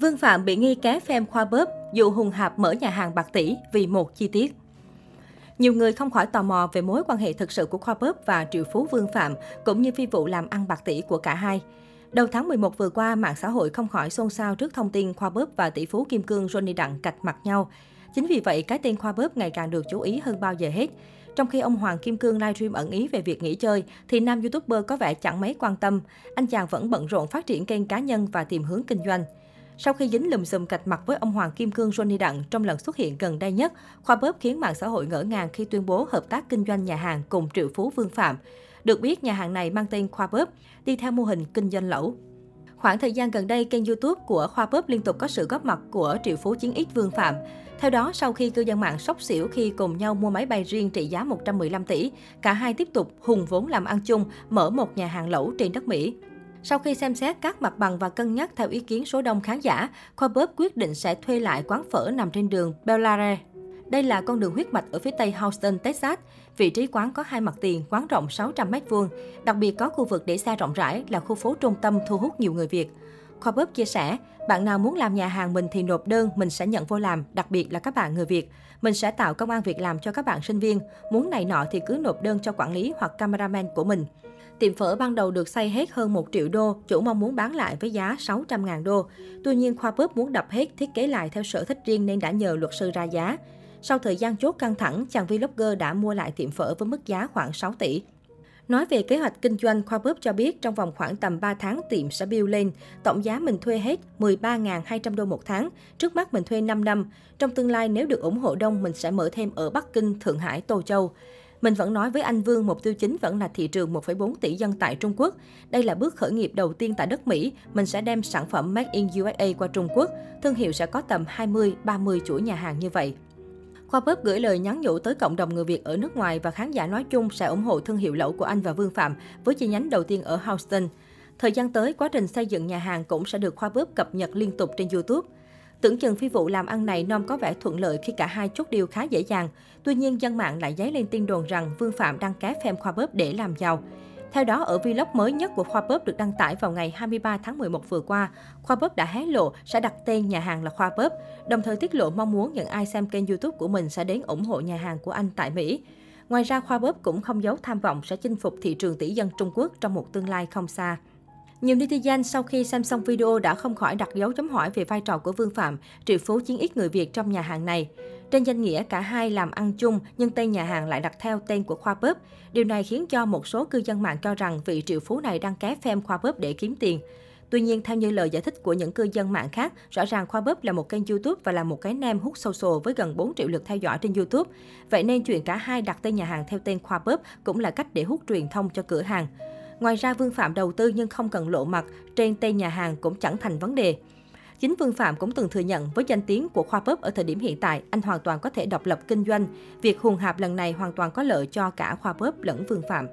Vương Phạm bị nghi ké phim khoa bóp, dụ Hùng Hạp mở nhà hàng bạc tỷ vì một chi tiết. Nhiều người không khỏi tò mò về mối quan hệ thực sự của Khoa Bóp và triệu phú Vương Phạm, cũng như phi vụ làm ăn bạc tỷ của cả hai. Đầu tháng 11 vừa qua, mạng xã hội không khỏi xôn xao trước thông tin Khoa Bóp và tỷ phú Kim Cương Johnny Đặng cạch mặt nhau. Chính vì vậy, cái tên Khoa Bóp ngày càng được chú ý hơn bao giờ hết. Trong khi ông Hoàng Kim Cương livestream ẩn ý về việc nghỉ chơi, thì nam youtuber có vẻ chẳng mấy quan tâm. Anh chàng vẫn bận rộn phát triển kênh cá nhân và tìm hướng kinh doanh. Sau khi dính lùm xùm cạch mặt với ông Hoàng Kim Cương Johnny Đặng trong lần xuất hiện gần đây nhất, Khoa Bóp khiến mạng xã hội ngỡ ngàng khi tuyên bố hợp tác kinh doanh nhà hàng cùng triệu phú Vương Phạm. Được biết, nhà hàng này mang tên Khoa Bóp, đi theo mô hình kinh doanh lẩu. Khoảng thời gian gần đây, kênh YouTube của Khoa Bóp liên tục có sự góp mặt của triệu phú chiến ít Vương Phạm. Theo đó, sau khi cư dân mạng sốc xỉu khi cùng nhau mua máy bay riêng trị giá 115 tỷ, cả hai tiếp tục hùng vốn làm ăn chung, mở một nhà hàng lẩu trên đất Mỹ. Sau khi xem xét các mặt bằng và cân nhắc theo ý kiến số đông khán giả, Khoa quyết định sẽ thuê lại quán phở nằm trên đường Bellare. Đây là con đường huyết mạch ở phía tây Houston, Texas. Vị trí quán có hai mặt tiền, quán rộng 600 m2. Đặc biệt có khu vực để xe rộng rãi là khu phố trung tâm thu hút nhiều người Việt. Khoa chia sẻ, bạn nào muốn làm nhà hàng mình thì nộp đơn, mình sẽ nhận vô làm, đặc biệt là các bạn người Việt. Mình sẽ tạo công an việc làm cho các bạn sinh viên. Muốn này nọ thì cứ nộp đơn cho quản lý hoặc cameraman của mình. Tiệm phở ban đầu được xây hết hơn 1 triệu đô, chủ mong muốn bán lại với giá 600 ngàn đô. Tuy nhiên, Khoa Bếp muốn đập hết thiết kế lại theo sở thích riêng nên đã nhờ luật sư ra giá. Sau thời gian chốt căng thẳng, chàng vlogger đã mua lại tiệm phở với mức giá khoảng 6 tỷ. Nói về kế hoạch kinh doanh, Khoa Bóp cho biết trong vòng khoảng tầm 3 tháng tiệm sẽ build lên. Tổng giá mình thuê hết 13.200 đô một tháng. Trước mắt mình thuê 5 năm. Trong tương lai nếu được ủng hộ đông, mình sẽ mở thêm ở Bắc Kinh, Thượng Hải, Tô Châu. Mình vẫn nói với anh Vương mục tiêu chính vẫn là thị trường 1,4 tỷ dân tại Trung Quốc. Đây là bước khởi nghiệp đầu tiên tại đất Mỹ. Mình sẽ đem sản phẩm Made in USA qua Trung Quốc. Thương hiệu sẽ có tầm 20-30 chuỗi nhà hàng như vậy. Khoa Bếp gửi lời nhắn nhủ tới cộng đồng người Việt ở nước ngoài và khán giả nói chung sẽ ủng hộ thương hiệu lẩu của anh và Vương Phạm với chi nhánh đầu tiên ở Houston. Thời gian tới, quá trình xây dựng nhà hàng cũng sẽ được Khoa Bếp cập nhật liên tục trên YouTube. Tưởng chừng phi vụ làm ăn này non có vẻ thuận lợi khi cả hai chốt điều khá dễ dàng. Tuy nhiên, dân mạng lại dấy lên tin đồn rằng Vương Phạm đang cá phèm Khoa Bóp để làm giàu. Theo đó, ở vlog mới nhất của Khoa Bóp được đăng tải vào ngày 23 tháng 11 vừa qua, Khoa Bóp đã hé lộ sẽ đặt tên nhà hàng là Khoa Bóp, đồng thời tiết lộ mong muốn những ai xem kênh YouTube của mình sẽ đến ủng hộ nhà hàng của anh tại Mỹ. Ngoài ra, Khoa Bóp cũng không giấu tham vọng sẽ chinh phục thị trường tỷ dân Trung Quốc trong một tương lai không xa. Nhiều netizen sau khi xem xong video đã không khỏi đặt dấu chấm hỏi về vai trò của Vương Phạm, triệu phú chiến ít người Việt trong nhà hàng này. Trên danh nghĩa cả hai làm ăn chung nhưng tên nhà hàng lại đặt theo tên của Khoa Bớp. Điều này khiến cho một số cư dân mạng cho rằng vị triệu phú này đang ké phem Khoa Bớp để kiếm tiền. Tuy nhiên, theo như lời giải thích của những cư dân mạng khác, rõ ràng Khoa Bóp là một kênh YouTube và là một cái nem hút sâu sồ với gần 4 triệu lượt theo dõi trên YouTube. Vậy nên chuyện cả hai đặt tên nhà hàng theo tên Khoa Bóp cũng là cách để hút truyền thông cho cửa hàng. Ngoài ra, Vương Phạm đầu tư nhưng không cần lộ mặt, trên tên nhà hàng cũng chẳng thành vấn đề. Chính Vương Phạm cũng từng thừa nhận với danh tiếng của Khoa Bóp ở thời điểm hiện tại, anh hoàn toàn có thể độc lập kinh doanh. Việc hùng hạp lần này hoàn toàn có lợi cho cả Khoa Bóp lẫn Vương Phạm.